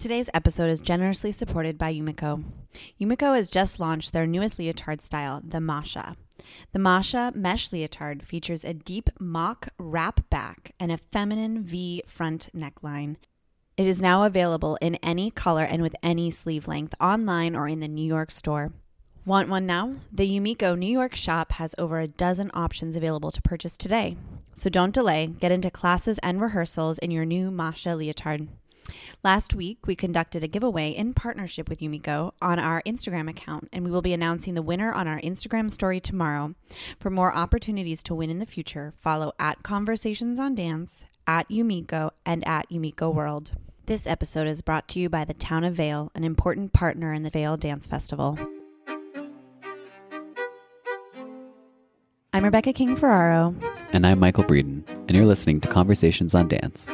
Today's episode is generously supported by Yumiko. Yumiko has just launched their newest leotard style, the Masha. The Masha mesh leotard features a deep mock wrap back and a feminine V front neckline. It is now available in any color and with any sleeve length online or in the New York store. Want one now? The Yumiko New York shop has over a dozen options available to purchase today. So don't delay, get into classes and rehearsals in your new Masha leotard. Last week, we conducted a giveaway in partnership with Yumiko on our Instagram account, and we will be announcing the winner on our Instagram story tomorrow. For more opportunities to win in the future, follow at Conversations on Dance, at Yumiko, and at Yumiko World. This episode is brought to you by the Town of Vail, an important partner in the Vail Dance Festival. I'm Rebecca King Ferraro. And I'm Michael Breeden, and you're listening to Conversations on Dance.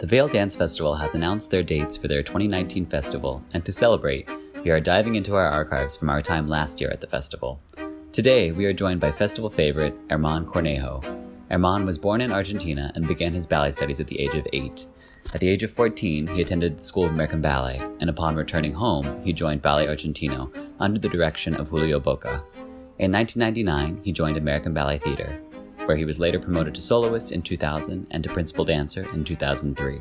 The Vail Dance Festival has announced their dates for their 2019 festival, and to celebrate, we are diving into our archives from our time last year at the festival. Today, we are joined by festival favorite Herman Cornejo. Herman was born in Argentina and began his ballet studies at the age of eight. At the age of 14, he attended the School of American Ballet, and upon returning home, he joined Ballet Argentino under the direction of Julio Bocca. In 1999, he joined American Ballet Theatre, where he was later promoted to soloist in 2000 and to principal dancer in 2003.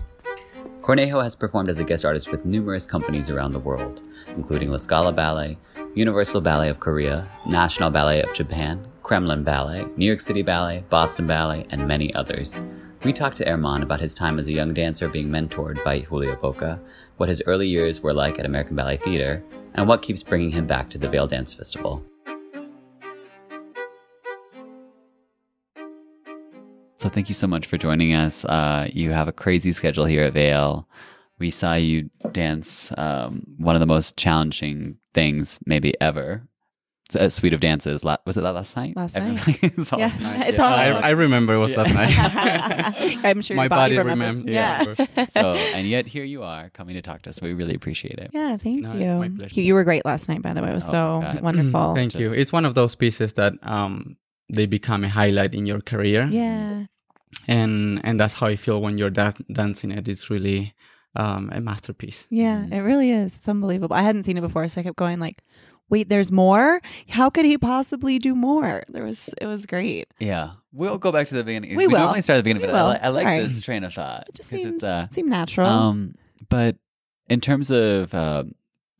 Cornejo has performed as a guest artist with numerous companies around the world, including La Scala Ballet, Universal Ballet of Korea, National Ballet of Japan, Kremlin Ballet, New York City Ballet, Boston Ballet, and many others. We talked to Herman about his time as a young dancer being mentored by Julio Bocca, what his early years were like at American Ballet Theatre, and what keeps bringing him back to the Vail Dance Festival. So thank you so much for joining us. Uh, you have a crazy schedule here at Vail. We saw you dance um, one of the most challenging things maybe ever. A suite of dances. La- was it that last night? Last Everyone- night. it's all Yeah, tonight. it's Yeah. all- I, I remember it was last night. I'm sure My your body, body remembers. remembers. Yeah. Yeah, Yeah, so, and yet here you are coming to talk to us. We really appreciate it. Yeah, thank No, you. you. You were great last night, by the way. It was Oh, so God. wonderful. Thank you. It's one of those pieces that um, they become a highlight in your career. Yeah. And and that's how I feel when you're da- dancing it. It's really um, a masterpiece. Yeah, it really is. It's unbelievable. I hadn't seen it before, so I kept going like, wait, there's more? How could he possibly do more? There was it was great. Yeah. We'll go back to the beginning. We will. normally start at the beginning, We but I, li- I like all right. this train of thought. It just 'cause seemed, uh, seemed natural. Um, but in terms of uh,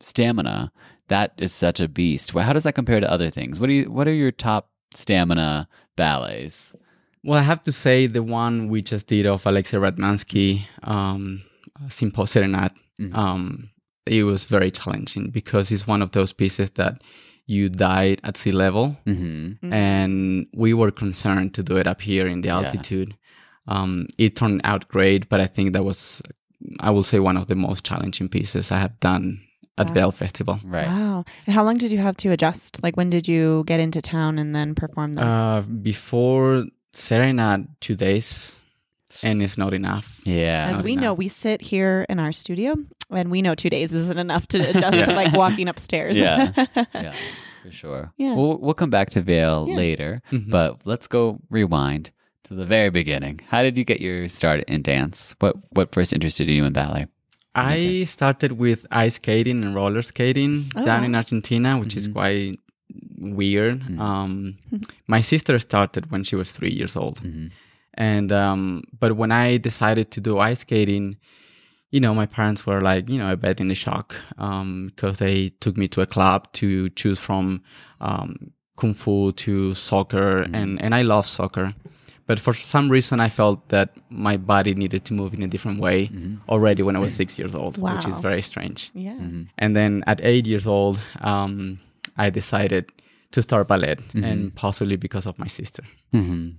stamina, that is such a beast. Well, How does that compare to other things? What do you? What are your top stamina ballets? Well, I have to say the one we just did of Alexei Ratmansky, um, Simple Serenade, Mhm. um, it was very challenging because it's one of those pieces that you died at sea level. Mm-hmm. and we were concerned to do it up here in the Yeah. altitude. Um, it turned out great, but I think that was, I will say, one of the most challenging pieces I have done at Wow. Vail Festival. Right. Wow. And how long did you have to adjust? Like when did you get into town and then perform there? Uh, before Serena two days, and it's not enough. Yeah. As we enough. know, we sit here in our studio and we know two days isn't enough to adjust to like walking upstairs. Yeah. yeah, for sure. Yeah. We'll, we'll come back to Vail Yeah. later, Mhm. but let's go rewind to the very beginning. How did you get your start in dance? What what first interested you in ballet? I started with ice skating and roller skating Oh, down wow. in Argentina, which is quite weird. Um, my sister started when she was three years old, and um, but when I decided to do ice skating, you know, my parents were like, you know, a bit in the shock because they took me to a club to choose from um, kung fu to soccer, and and I love soccer. But for some reason, I felt that my body needed to move in a different way already when I was six years old, which is very strange. Yeah. And then at eight years old, um, I decided to start ballet, and possibly because of my sister. hmm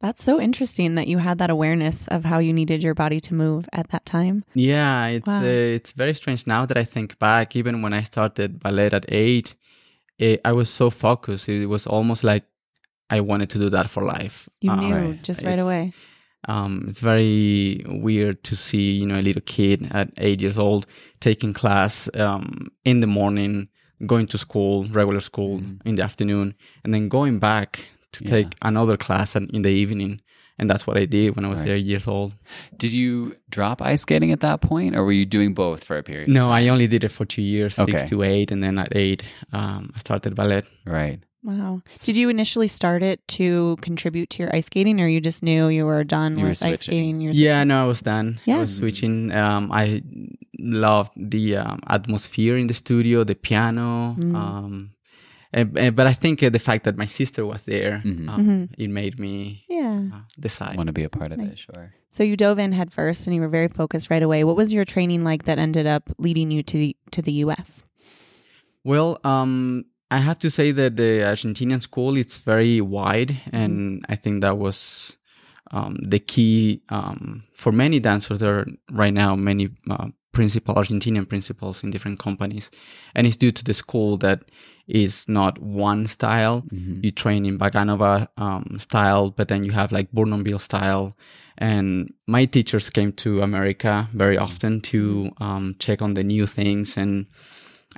That's so interesting that you had that awareness of how you needed your body to move at that time. Yeah, it's Wow. uh, it's very strange now that I think back. Even when I started ballet at eight, it, I was so focused. It was almost like I wanted to do that for life. You Um, knew just right away. Um, it's very weird to see, you know, a little kid at eight years old taking class um, in the morning, going to school, regular school in the afternoon, and then going back to Yeah. take another class in the evening. And that's what I did when I was Right. eight years old. Did you drop ice skating at that point, or were you doing both for a period? of No, time? I only did it for two years, Okay. six to eight, and then at eight, um, I started ballet. Right. Wow. Did you initially start it to contribute to your ice skating or you just knew you were done You were with ice skating? You were Yeah, no, I was done. Yeah. I was switching. Um, I loved the um, atmosphere in the studio, the piano. Mm. Um, and, and- but I think uh, the fact that my sister was there, Mhm. um, Mhm. it made me Yeah. uh, decide. Want to be a part of Nice. it? Sure. So you dove in head first and you were very focused right away. What was your training like that ended up leading you to the, to the US? Well, um, I have to say that the Argentinian school it's very wide, and I think that was um, the key um, for many dancers. There are right now many uh, principal Argentinian principals in different companies, and it's due to the school that is not one style. You train in Vaganova um, style, but then you have like Bournonville style. And my teachers came to America very often to um, check on the new things and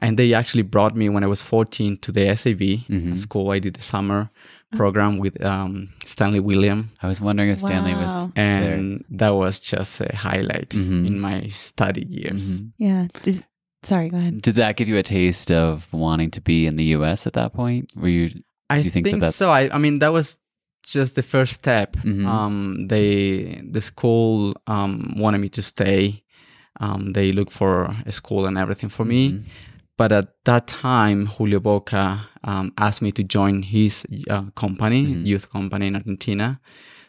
and they actually brought me when I was 14 to the SAB school. I did the summer program with um, Stanley William, I was wondering if Stanley was Wow. there. and that was just a highlight Mhm. in my study years. Mhm. Yeah. Did- sorry, go ahead. Did that give you a taste of wanting to be in the U.S. at that point? Were you? I you think think, that so. I, I mean, that was just the first step. Mhm. Um, they the school um, wanted me to stay. Um, they looked for a school and everything for me. Mhm. But at that time, Julio Bocca um, asked me to join his uh, company, Mhm. youth company in Argentina.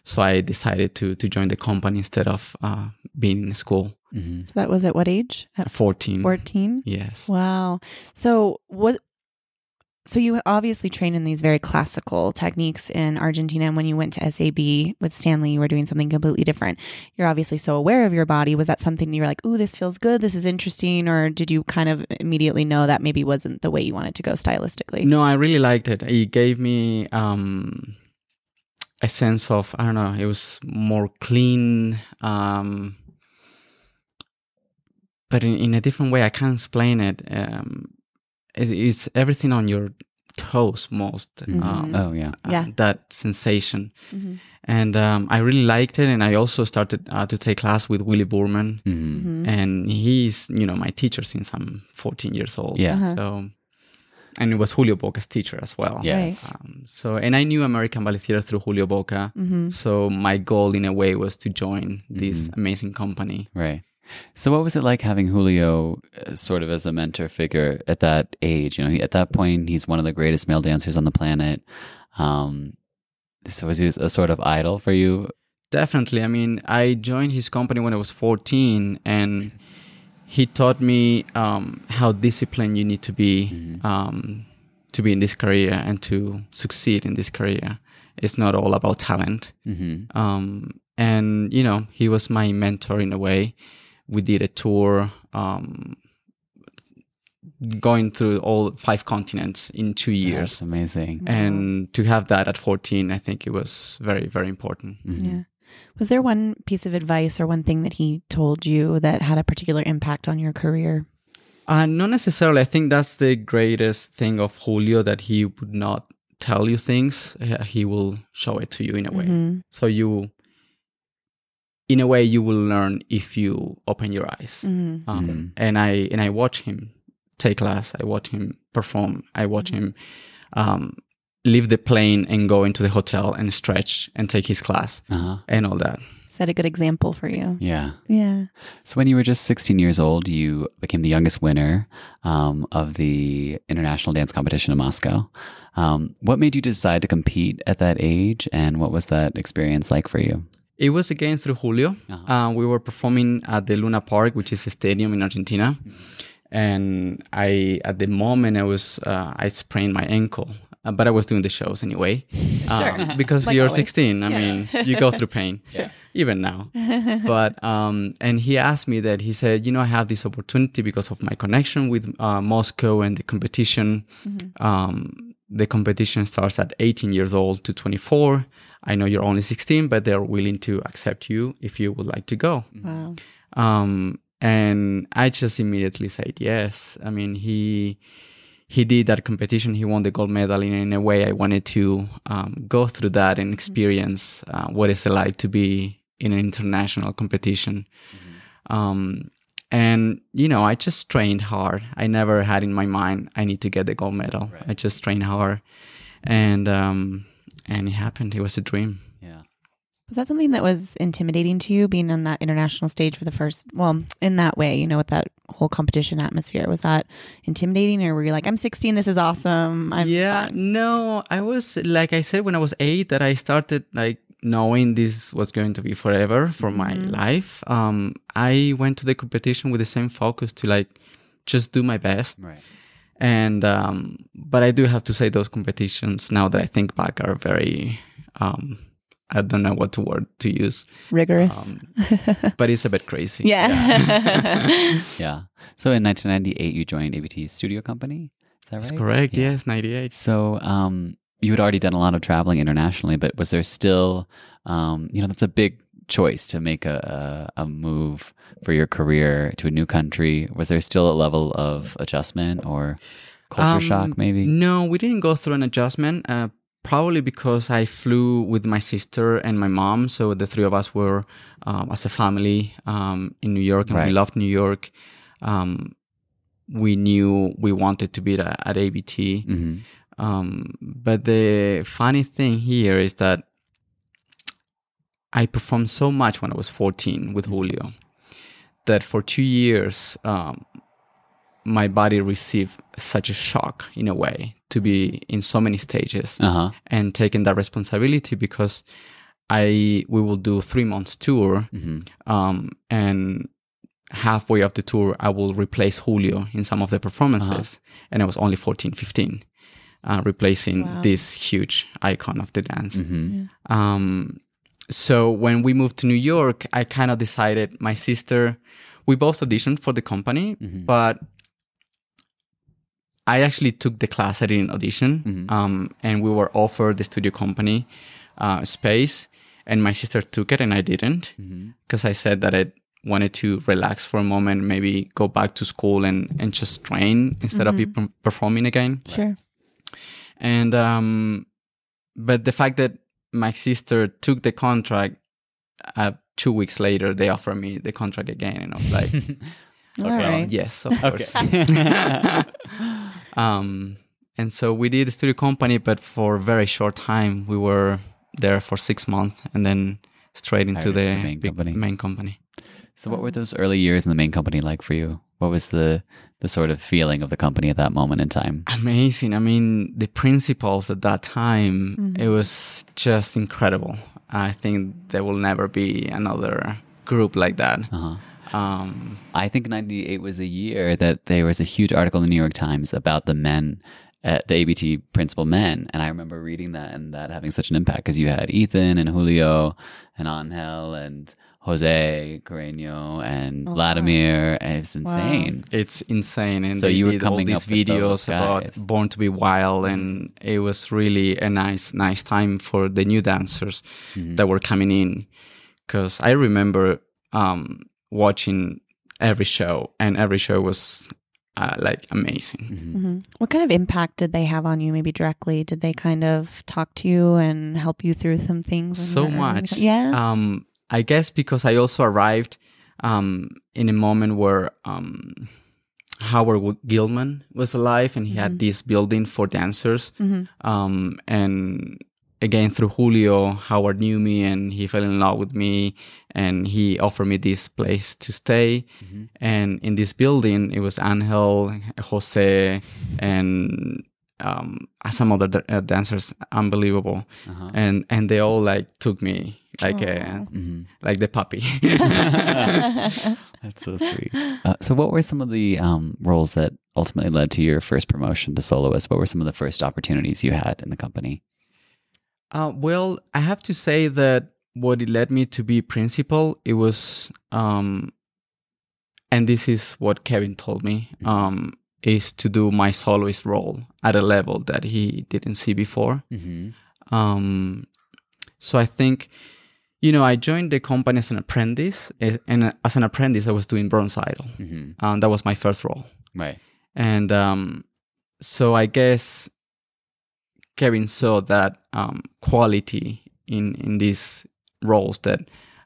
So I decided to to join the company instead of uh, being in school. Mhm. So that was at what age? At At 14. 14? Yes. Wow. So what so you obviously trained in these very classical techniques in Argentina and when you went to SAB with Stanley you were doing something completely different. You're obviously so aware of your body. Was that something you were like, "Ooh, this feels good. This is interesting," or did you kind of immediately know that maybe wasn't the way you wanted to go stylistically? No, I really liked it. It gave me um, a sense of I don't know. It was more clean, um, but in, in a different way. I can't explain it. Um, it's everything on your toes most. Mhm. Um, Oh yeah. uh, Yeah. that sensation, Mhm. and um, I really liked it. And I also started uh, to take class with Willy Burmann, hmm Mhm. and he's you know my teacher since I'm 14 years old. Yeah. Uh-huh. So, and it was Julio Bocca's teacher as well. Yes. Um, so, and I knew American Ballet Theatre through Julio Bocca. Mhm. So my goal, in a way, was to join this Mhm. amazing company. Right. So, what was it like having Julio uh, sort of as a mentor figure at that age? You know, he, at that point, he's one of the greatest male dancers on the planet. Um, so, was he a sort of idol for you? Definitely. I mean, I joined his company when I was 14, and he taught me um, how disciplined you need to be Mhm. um, to be in this career and to succeed in this career. It's not all about talent. hmm um, and you know he was my mentor in a way we did a tour um, going through all five continents in two That's years. amazing. And to have that at 14, I think it was very, very important. Yeah. Was there one piece of advice or one thing that he told you that had a particular impact on your career? Uh, not necessarily. I think that's the greatest thing of Julio that he would not tell you things. Uh, He will show it to you in a way. Mhm. So you, in a way, you will learn if you open your eyes. Mhm. Um, Mhm. And I and I watch him take class. I watch him perform. I watch him um, leave the plane and go into the hotel and stretch and take his class Uh-huh. and all that. Set a good example for you. Yeah. Yeah. So when you were just 16 years old, you became the youngest winner um, of the international dance competition in Moscow. Um, what made you decide to compete at that age, and what was that experience like for you? It was again through Julio. Uh-huh. Uh, we were performing at the Luna Park, which is a stadium in Argentina. And I, at the moment, I was, uh, I sprained my ankle, uh, but I was doing the shows anyway. Um, because Like you're always. 16. I mean, you go through pain, sure. even now. but, um, and he asked me that he said, you know, I have this opportunity because of my connection with uh, Moscow and the competition. Um, the competition starts at 18 years old to 24. I know you're only 16, but they're willing to accept you if you would like to go. Wow. Um, and I just immediately said yes. I mean, he he did that competition. He won the gold medal. And in a way, I wanted to um, go through that and experience uh, what it's like to be in an international competition. Um, and you know, I just trained hard. I never had in my mind I need to get the gold medal. I just trained hard, and um, and it happened. It was a dream. Yeah. Was that something that was intimidating to you being on that international stage for the first, well, in that way, you know, with that whole competition atmosphere? Was that intimidating or were you like, I'm 16, this is awesome? I'm yeah fine." no i was like i said when i was eight that i started like knowing this was going to be forever for my life um i went to the competition with the same focus to like just do my best Right. and um but i do have to say those competitions now that i think back are very um i don't know what word to use Rigorous. but it's a bit crazy yeah. Yeah. So in 1998, you joined ABT's studio company. Is that right? that's correct Yeah. yes 98 So um, you had already done a lot of traveling internationally, but was there still, um, you know, that's a big choice to make a, a, a move for your career to a new country. Was there still a level of adjustment or culture Um, shock, maybe? No, we didn't go through an adjustment. Uh, probably because I flew with my sister and my mom, so the three of us were um, as a family um, in New York, and we loved New York. Um, we knew we wanted to be at, at ABT. hmm Um, but the funny thing here is that I performed so much when I was 14 with Julio that for two years, um, my body received such a shock in a way to be in so many stages Uh huh. and taking that responsibility because I we will do three months tour hmm um, and halfway of the tour i will replace julio in some of the performances. And i was only 14 15 uh, replacing Wow. this huge icon of the dance. Hmm um, so when we moved to new york i kind of decided my sister we both auditioned for the company but i actually took the class i didn't audition um, and we were offered the studio company uh, space and my sister took it and i didn't because i said that i wanted to relax for a moment maybe go back to school and, and just train instead of be per- performing again. Sure. and um but the fact that my sister took the contract uh, two weeks later they offered me the contract again and i was like All right. yes of course um and so we did a studio company but for a very short time we were there for six months and then straight into the, the main big company. main company So what were those early years in the main company like for you? What was the the sort of feeling of the company at that moment in time? amazing. I mean, the principles at that time, it was just incredible. I think there will never be another group like that. Uh-huh. Um, I think 98 was a year that there was a huge article in the New York Times about the men, uh, the ABT principal men. And I remember reading that and that having such an impact because you had Ethan and Julio and Angel and Jose Carreño and Oh, wow. Vladimir. and It's insane. It's insane, and So you were did all coming these up with those videos about guys. Born to Be Wild, and it was really a nice, nice time for the new dancers Mm-hmm. that were coming in. Because I remember um, watching every show, and every show was uh, like amazing. hmm What kind of impact did they have on you? Maybe directly, did they kind of talk to you and help you through some things? so you were much. Yeah. Um, I guess because I also arrived um, in a moment where um, Howard Gilman was alive and he had this building for dancers. Um, and again, through Julio, Howard knew me and he fell in love with me and he offered me this place to stay. And in this building, it was Angel, Jose, and um, some other da- uh, dancers, unbelievable, and and they all like took me like a like the puppy. That's so sweet. Uh, so, what were some of the um, roles that ultimately led to your first promotion to soloist? What were some of the first opportunities you had in the company? Uh, well, I have to say that what it led me to be principal, it was, um, and this is what Kevin told me, um, is to do my soloist role at a level that he didn't see before. Mm-hmm. Um, so I think, you know, I joined the company as an apprentice, eh, and as an apprentice, I was doing bronze idol. Mm-hmm. Um, that was my first role. Right. And um, so I guess Kevin saw that um, quality in in these roles that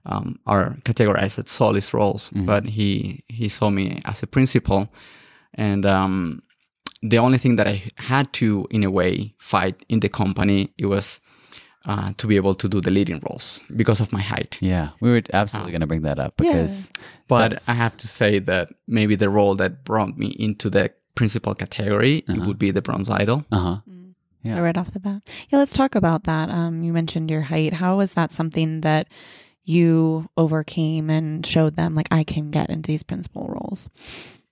um, are categorized as soloist roles, but he he saw me as a principal, and um, the only thing that I had to, in a way, fight in the company it was uh, to be able to do the leading roles because of my height. Yeah, we were absolutely going to bring that up because. But that's- I have to say that maybe the role that brought me into the principal category it would be the bronze idol. Uh huh. So right off the bat. Yeah, let's talk about that. Um, you mentioned your height. How was that something that you overcame and showed them like I can get into these principal roles?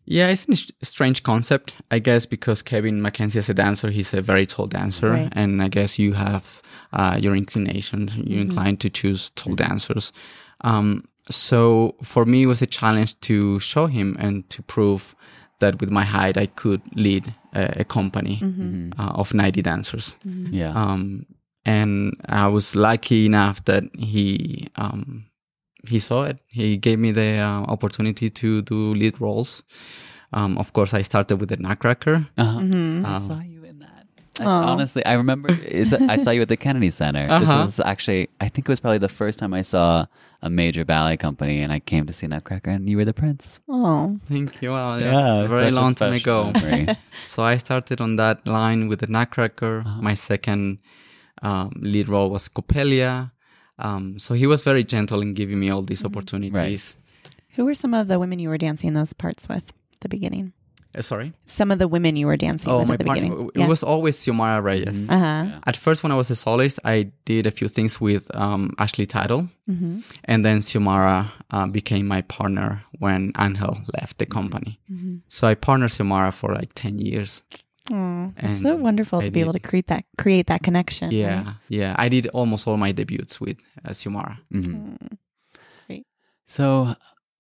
Yeah, it's a strange concept, I guess, because Kevin McKenzie as a dancer, he's a very tall dancer, Right. and I guess you have uh, your inclinations. You're inclined to choose tall dancers. Um, so for me, it was a challenge to show him and to prove that with my height, I could lead a, a company uh, of 90 dancers. Yeah. Um, and I was lucky enough that he um, he saw it. He gave me the uh, opportunity to do lead roles. Um, of course, I started with the Nutcracker. Uh-huh. Mm-hmm. I saw you in that. I, honestly, I remember is that I saw you at the Kennedy Center. Uh-huh. This is actually, I think it was probably the first time I saw a major ballet company, and I came to see Nutcracker, and you were the prince. Oh, Thank you. Well, Yeah, that's a very long time ago. so I started on that line with the Nutcracker. My second um, lead role was Coppelia. Um, so he was very gentle in giving me all these opportunities. who were some of the women you were dancing those parts with at the beginning? Uh, sorry. Some of the women you were dancing Oh, with my at the partner. beginning. It was always Xiomara Reyes. Uh huh. At first, when I was a soloist, I did a few things with um, Ashley Tuttle, Mm-hmm. and then Xiomara uh, became my partner when Angel left the company. So I partnered Xiomara for like ten years. Oh, it's so And wonderful to I be able to create that create that connection. Yeah, right? yeah. I did almost all my debuts with uh, Xiomara. Mhm. Great. So,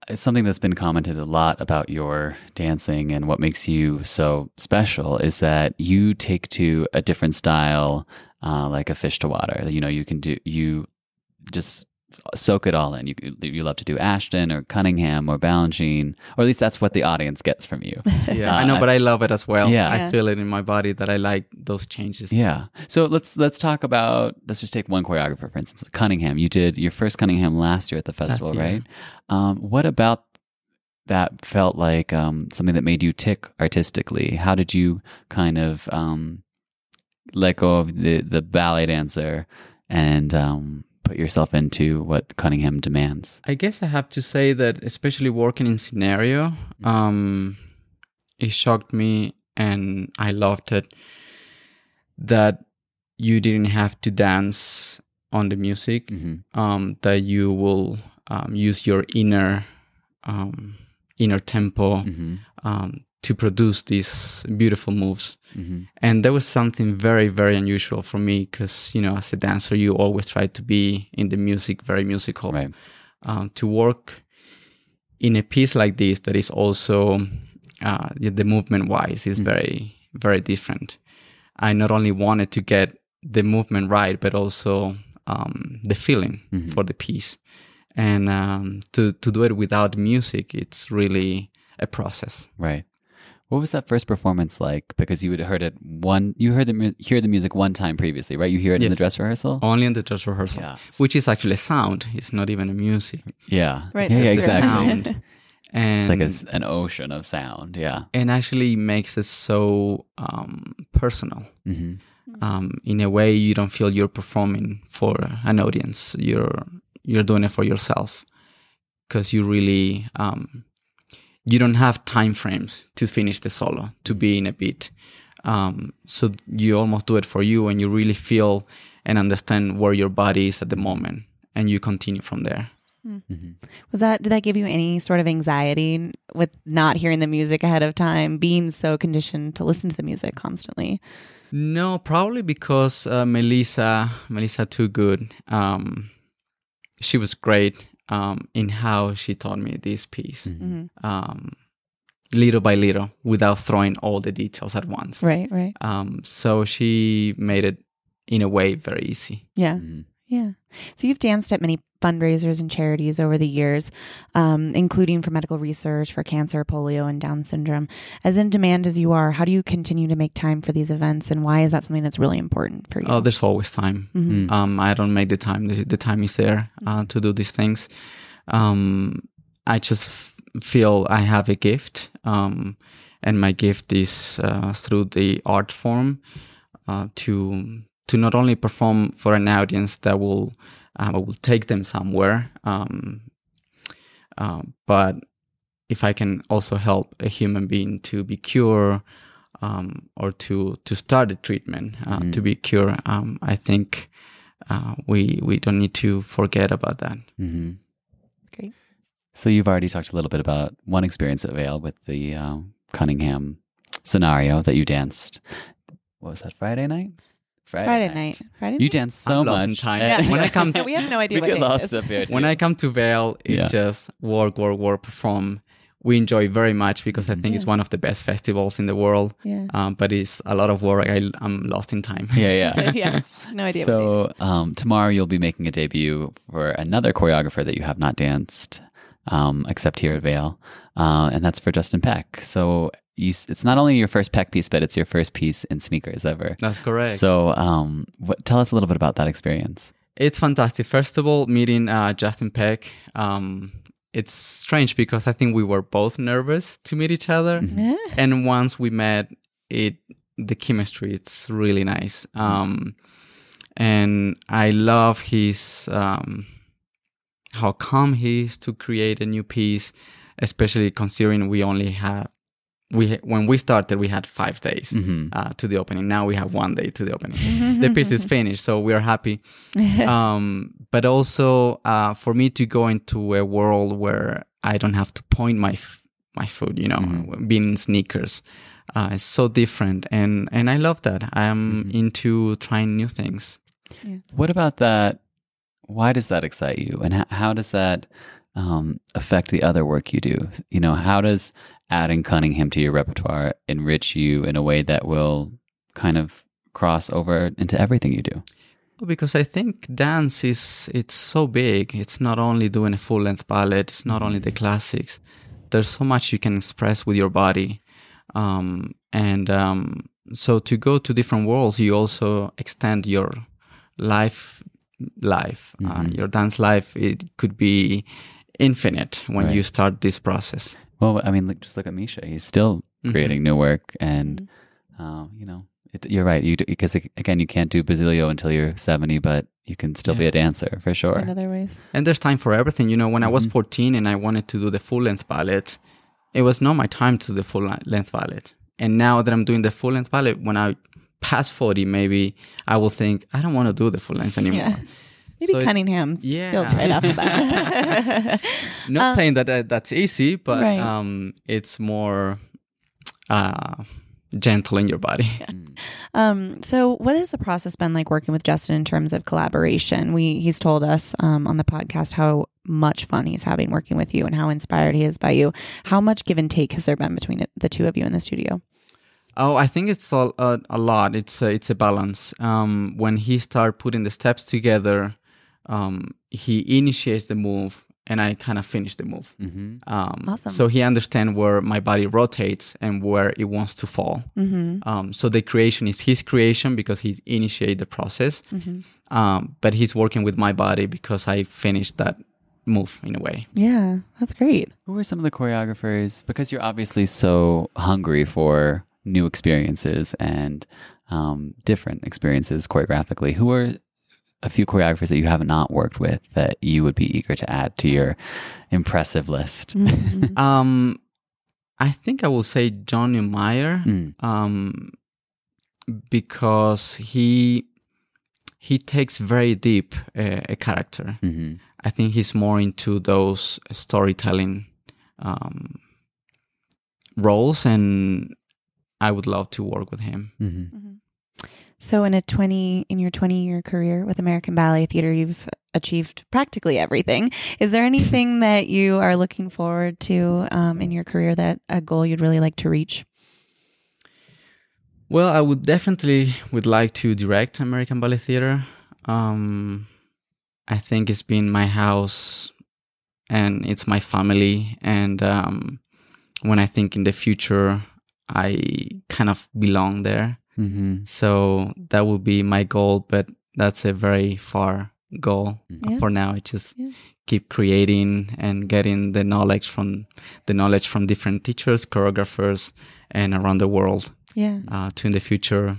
uh, something that's been commented a lot about your dancing and what makes you so special is that you take to a different style, uh, like a fish to water. You know, you can do you just soak it all in. You you love to do Ashton or Cunningham or Balanchine, or at least that's what the audience gets from you. Yeah, Uh, I know, but I love it as well. Yeah. I feel it in my body that I like those changes. Yeah. So let's let's talk about let's just take one choreographer for instance, Cunningham. You did your first Cunningham last year at the festival, right? Um, what about that felt like um, something that made you tick artistically? How did you kind of um, let go of the the ballet dancer and um, put yourself into what Cunningham demands? I guess I have to say that, especially working in scenario, um, it shocked me and I loved it that you didn't have to dance on the music, Mhm. um, that you will um, use your inner um, inner tempo Mhm. To produce these beautiful moves. Mhm. And that was something very, very unusual for me because, you know, as a dancer, you always try to be in the music, very musical. Right. um, to work in a piece like this that is also uh, the the movement wise is very very different. I not only wanted to get the movement right, but also um, the feeling for the piece, and um, to to do it without music, it's really a process. Right. What was that first performance like? Because you had heard it one, you heard the mu- hear the music one time previously, right? You hear it in the dress rehearsal. Only in the dress rehearsal, Yeah. which is actually sound. It's not even a music. Yeah. Right, Yeah, yeah, exactly. sound. And It's like a s an ocean of sound. Yeah. and actually makes it so um, personal. hmm Um, in a way, you don't feel you're performing for an audience. You're you're doing it for yourself because you really um, you don't have time frames to finish the solo to be in a beat. Um, so you almost do it for you, and you really feel and understand where your body is at the moment, and you continue from there. Was that did that give you any sort of anxiety with not hearing the music ahead of time, being so conditioned to listen to the music constantly? No, probably because uh, Melissa, Melissa Toogood, um, she was great um, in how she taught me this piece, um, little by little, without throwing all the details at once. Right, right. Um, so she made it, in a way, very easy. Yeah. Yeah. So you've danced at many fundraisers and charities over the years, um, including for medical research for cancer, polio, and Down syndrome. As in demand as you are, how do you continue to make time for these events, and why is that something that's really important for you? Oh, there's always time. Mhm. Um, I don't make the time. The, the time is there uh, to do these things. Um, I just f- feel I have a gift, um, and my gift is uh, through the art form uh, to to not only perform for an audience that will uh, will take them somewhere, um, uh, but if I can also help a human being to be cured um, or to to start a treatment uh, to be cured, um, I think uh, we we don't need to forget about that. hmm Great. So you've already talked a little bit about one experience at Vail with the uh, Cunningham scenario that you danced. What was that? Friday night. Friday night. Friday You night? danced so I'm much. in time. and- When I come- we have no idea we what get lost is. up here. When. I come to Vail, it's Yeah. just work, work, work, perform. We enjoy very much because I think it's one of the best festivals in the world. Yeah. Um, but it's a lot of work. I, I'm lost in time. yeah, yeah. yeah. No idea. what day it is. So um, tomorrow you'll be making a debut for another choreographer that you have not danced, um, except here at Vail, uh, and that's for Justin Peck. So you, it's not only your first Peck piece, but it's your first piece in sneakers ever. That's correct. So um, what, tell us a little bit about that experience. It's fantastic. First of all, meeting uh, Justin Peck. Um, it's strange because I think we were both nervous to meet each other, and once we met, it the chemistry it's really nice. Um, and I love his um, how calm he is to create a new piece, especially considering we only have we when we started we had five days uh, to the opening. Now we have one day to the opening. the piece is finished, so we are happy. um, but also uh, for me to go into a world where I don't have to point my f- my foot, you know, being in sneakers. Uh, it's so different, and and I love that. I'm into trying new things. What about that? Why does that excite you, and how, how does that um, affect the other work you do? You know, how does adding Cunningham to your repertoire enrich you in a way that will kind of cross over into everything you do? Because I think dance is it's so big. It's not only doing a full length ballet. It's not only the classics. There's so much you can express with your body, um, and um, so to go to different worlds, you also extend your life. Life, uh, your dance life, it could be infinite when you start this process. Well, I mean, look, just look at Misha. He's still mm-hmm. creating new work, and uh, you know, it, you're right. You because again, you can't do Basilio until you're 70, but you can still be a dancer for sure. In other ways. And there's time for everything. You know, when I was mm-hmm. 14 and I wanted to do the full length ballet, it was not my time to do the full length ballet. And now that I'm doing the full length ballet, when I pass 40, maybe I will think, I don't want to do the full length anymore. Yeah. Maybe So Cunningham Yeah. feels right off the bat. Not saying that uh, that's easy, but Right. um, it's more uh, gentle in your body. Um, so what has the process been like working with Justin in terms of collaboration? We he's told us um, on the podcast how much fun he's having working with you and how inspired he is by you. How much give and take has there been between the two of you in the studio? Oh, I think it's a, a, a lot. It's a, it's a balance. Um, when he start putting the steps together, um, he initiates the move, and I kind of finish the move. Mm-hmm. Um, Awesome. So he understands where my body rotates and where it wants to fall. Mm-hmm. Um, so the creation is his creation because he initiated the process, Mm-hmm. um, but he's working with my body because I finished that move in a way. Yeah, that's great. Who are some of the choreographers? Because you're obviously so hungry for new experiences and um, different experiences choreographically. Who are a few choreographers that you have not worked with that you would be eager to add to your impressive list? Mhm. Um, I think I will say John Neumeier. Mm. um, because he he takes very deep uh, a character. hmm I think he's more into those storytelling um, roles, and I would love to work with him. hmm So in a 20 in your 20 year career with American Ballet Theatre, you've achieved practically everything. Is there anything that you are looking forward to um, in your career that a goal you'd really like to reach? Well, I would definitely would like to direct American Ballet Theatre. Um, I think it's been my house, and it's my family. And um, when I think in the future, I kind of belong there. Hmm So that would be my goal, but that's a very far goal Yeah. for now. I just Yeah. keep creating and getting the knowledge from the knowledge from different teachers, choreographers, and around the world Yeah. uh, to in the future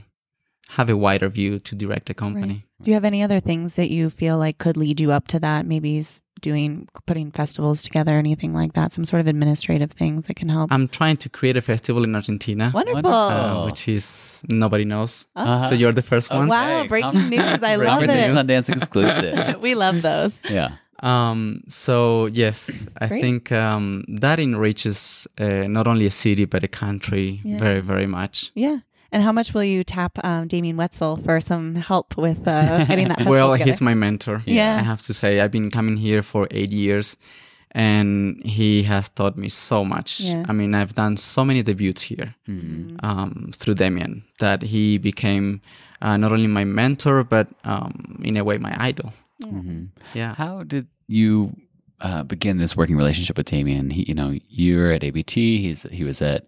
have a wider view to direct a company. Do you have any other things that you feel like could lead you up to that? Maybe s- doing putting festivals together, anything like that. Some sort of administrative things that can help. I'm trying to create a festival in Argentina, Wonderful. uh, which is nobody knows. Uh-huh. So you're the first one. Wow, breaking news. I love it. news on Dance Exclusive. we love those. yeah. Um, so yes, I Great. think um, that enriches uh, not only a city but a country Yeah. very, very much. Yeah. And how much will you tap um, Damian Woetzel for some help with uh, getting that? well, together? he's my mentor. Yeah. I have to say, I've been coming here for eight years, and he has taught me so much. Yeah. I mean, I've done so many debuts here Mhm. um, through Damian that he became uh, not only my mentor but um, in a way my idol. Mhm. Yeah. How did you uh, begin this working relationship with Damian? He, you know, you're at ABT. He's he was at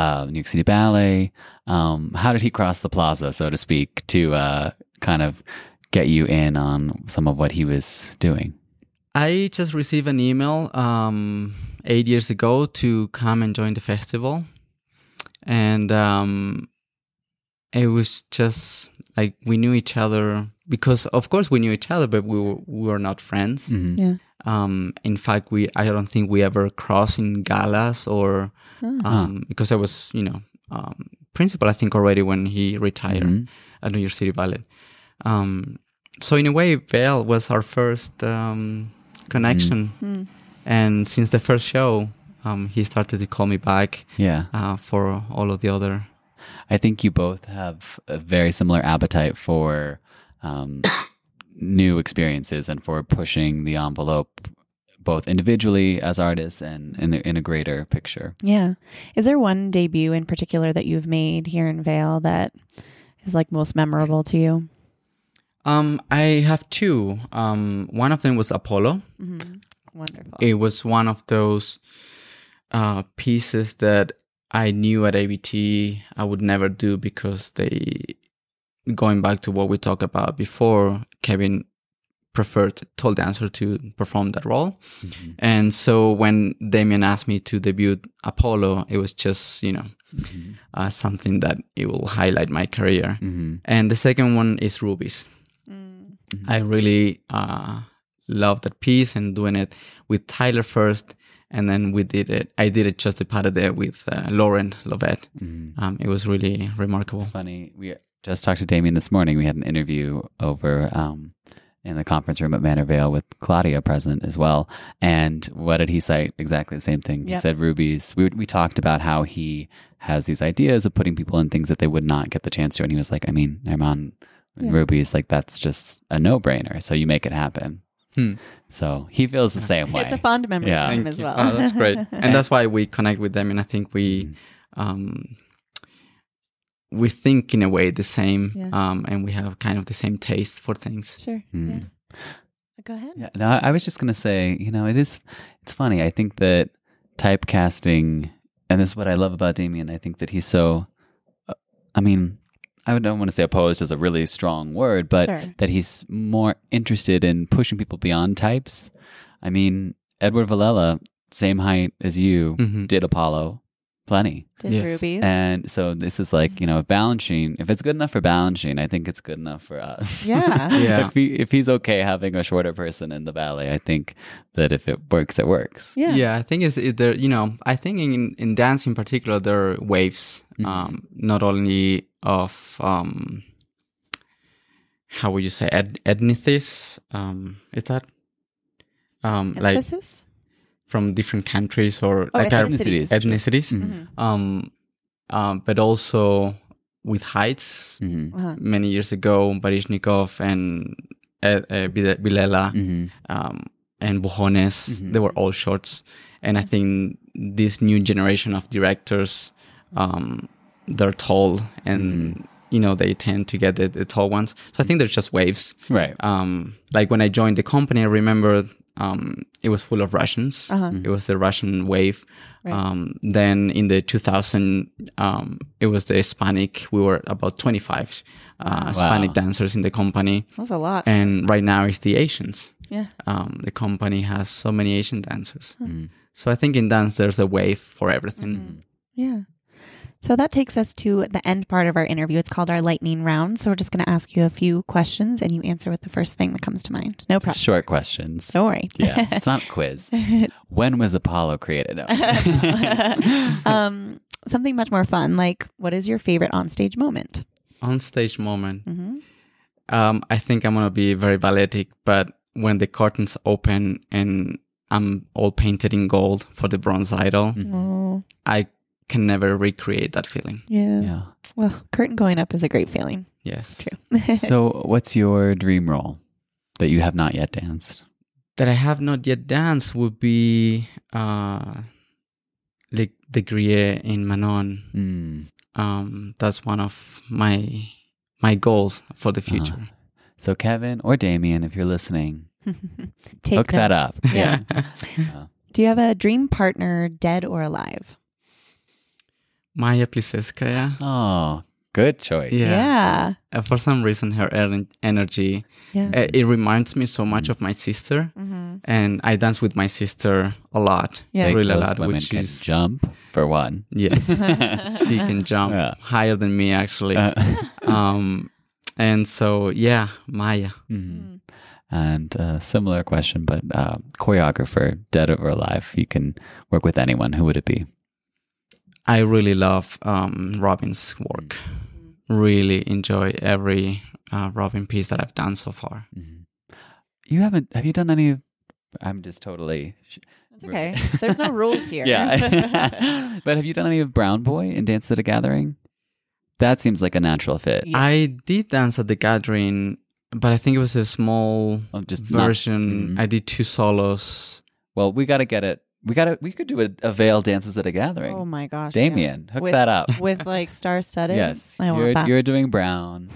uh, New York City Ballet. Um, how did he cross the plaza, so to speak, to uh, kind of get you in on some of what he was doing? I just received an email um, eight years ago to come and join the festival, and um, it was just like we knew each other because, of course, we knew each other, but we were, we were not friends. Mhm. Yeah. Um, in fact, we I don't think we ever crossed in galas or Um, because I was you know um, principal I think already when he retired Mhm. at New York City Ballet. Um, so in a way, Vail was our first um, connection, Hmm. and since the first show, um, he started to call me back Yeah. uh, for all of the other. I think you both have a very similar appetite for um, new experiences and for pushing the envelope, both individually as artists and in a, in a greater picture. Yeah. Is there one debut in particular that you've made here in Vail that is like most memorable to you? Um, I have two. Um, one of them was Apollo. Wonderful. It was one of those uh, pieces that I knew at ABT I would never do because they, going back to what we talked about before, Kevin preferred tall dancer to perform that role. And so when Damian asked me to debut Apollo, it was just, you know, uh, something that it will highlight my career. Mm-hmm. And the second one is Rubies. I really uh, love that piece and doing it with Tiler first, and then we did it. I did it just a part of it with uh, Lauren Lovette. Um, it was really remarkable. Funny, we just talked to Damian this morning. We had an interview over um, in the conference room at Manor Vail with Claudia present as well. And what did he cite? Exactly the same thing. He said rubies. We, we talked about how he has these ideas of putting people in things that they would not get the chance to. And he was like, I mean, I'm on Yeah. rubies. Like, that's just a no brainer. So you make it happen. Hmm. So he feels the same way. It's a fond memory Yeah. for him as well. Oh, that's great, and that's why we connect with them. And I think we, Mm. um, we think in a way the same, Yeah. um, and we have kind of the same taste for things. sure. Hmm. Yeah. Go ahead. Yeah, no, I I was just gonna say, you know, it is. It's funny. I think that typecasting, and this is what I love about Damian. I think that he's so. uh, I mean, I don't want to say opposed is a really strong word, but Sure. that he's more interested in pushing people beyond types. I mean, Edward Villella, same height as you, Mhm. did Apollo, plenty. Did Yes. Ruby. And so this is like, you know, Balanchine, if it's good enough for Balanchine, I think it's good enough for us. Yeah. Yeah. if he if he's okay having a shorter person in the ballet, I think that if it works, it works. yeah. Yeah, I think it's it, there. You know, I think in in dance in particular, there are waves. Mm-hmm. Um, not only of um, how would you say ed- ethnicis? Um, is that um like Emphasis? From different countries or Oh, like our- ethnicities. ethnicities? Mhm. Um, um, but also with heights. Mhm. Uh-huh. Many years ago, Baryshnikov and uh, uh, Vile- Villella Mhm. um, and Bujones, Mhm. they were all shorts. And I think this new generation of directors, um, they're tall and, you know, they tend to get the, the tall ones. So I think there's just waves. Right. Um, like when I joined the company, I remember um, it was full of Russians. Uh-huh. It was the Russian wave. Right. Um, then in the 2000, um, it was the Hispanic. We were about 25 uh, Hispanic dancers in the company. That's a lot. And right now it's the Asians. yeah. Um, the company has so many Asian dancers. Mm. So I think in dance, there's a wave for everything. Yeah. So that takes us to the end part of our interview. It's called our lightning round. So we're just going to ask you a few questions and you answer with the first thing that comes to mind. No problem. Short questions. Don't worry. Yeah, it's not a quiz. when was Apollo created? No. um, something much more fun, like what is your favorite onstage moment? On stage moment, Mm-hmm. um, I think I'm gonna be very balletic, but when the curtains open and I'm all painted in gold for the bronze idol, Oh, I can never recreate that feeling. yeah. yeah. Well, curtain going up is a great feeling. Yes, True. So, what's your dream role that you have not yet danced? that I have not yet danced would be uh, like Des Grieux in Manon. Mm. Um, that's one of my my goals for the future. Uh-huh. So, Kevin or Damian, if you're listening, Take hook that up. Yeah. Yeah. Do you have a dream partner, dead or alive? Maya Plisetskaya. Oh, good choice. Yeah. Yeah. Uh, for some reason, her energy Yeah. uh, it reminds me so much of my sister, Mm-hmm. and I dance with my sister a lot. Yeah. Think really a lot. women Which can is jump for one. yes, she can jump Yeah. higher than me actually. Uh, um, and so yeah, Maya. mhm. And uh, similar question, but uh, choreographer, dead or alive, you can work with anyone. Who would it be? I really love um, Robbins' work. Really enjoy every uh, Robin piece that I've done so far. You haven't? Have you done any? I'm just totally. It's okay. There's no rules here. Yeah. but have you done any of Brown Boy in Dance at a Gathering? That seems like a natural fit. I did dance at the gathering, but I think it was a small Oh, just not- version. Mhm. I did two solos. Well, we got to get it. We got to. We could do a, a Vail dances at a gathering. oh my gosh. yeah. Damian, hook With- that up. With like star studded. yes, I want you're that. you're doing Brown.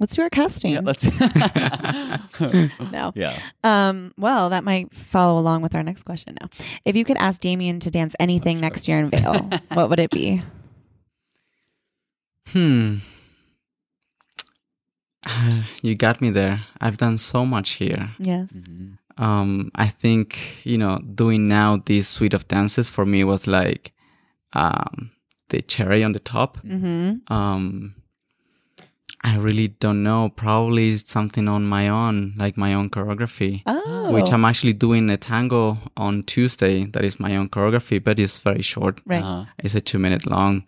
Let's do our casting. Yeah, let's. no. yeah. Um, well, that might follow along with our next question now. If you could ask Damian to dance anything next year in Vail, what would it be? Hmm. You got me there. I've done so much here. Yeah. Mhm. Um, I think you know doing now this suite of dances for me was like um, the cherry on the top. Mm-hmm. Um, I really don't know. Probably something on my own, like my own choreography. Oh. Which I'm actually doing a tango on Tuesday. That is my own choreography, but it's very short. right. Uh-huh. It's a two minute long.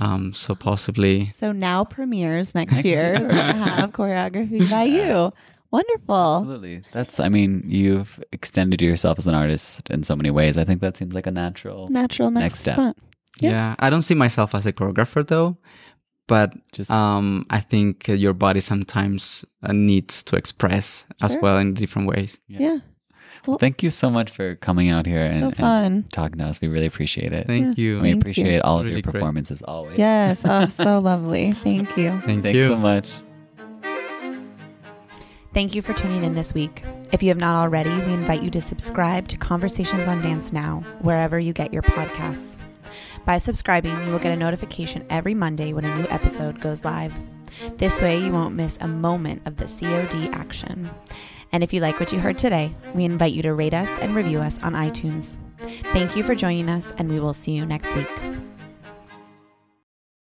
Um, so possibly So now premieres next year. We're gonna have choreography by you. Wonderful. Absolutely. That's. I mean, you've extended yourself as an artist in so many ways. I think that seems like a natural. Natural next, Next step. step. Yeah. Yeah. I don't see myself as a choreographer though, but Just. um, I think uh, your body sometimes uh, needs to express as well in different ways. Yeah. Yeah. Well, thank you so much for coming out here and, So and talking to us. We really appreciate it. Thank you. we Thank appreciate you. all of Really your great. performances always. Yes. Oh, so lovely. Thank you. Thank Thanks you. so much. Thank you for tuning in this week. If you have not already, we invite you to subscribe to Conversations on Dance Now, wherever you get your podcasts. By subscribing, you will get a notification every Monday when a new episode goes live. This way, you won't miss a moment of the COD action. And if you like what you heard today, we invite you to rate us and review us on iTunes. Thank you for joining us, and we will see you next week.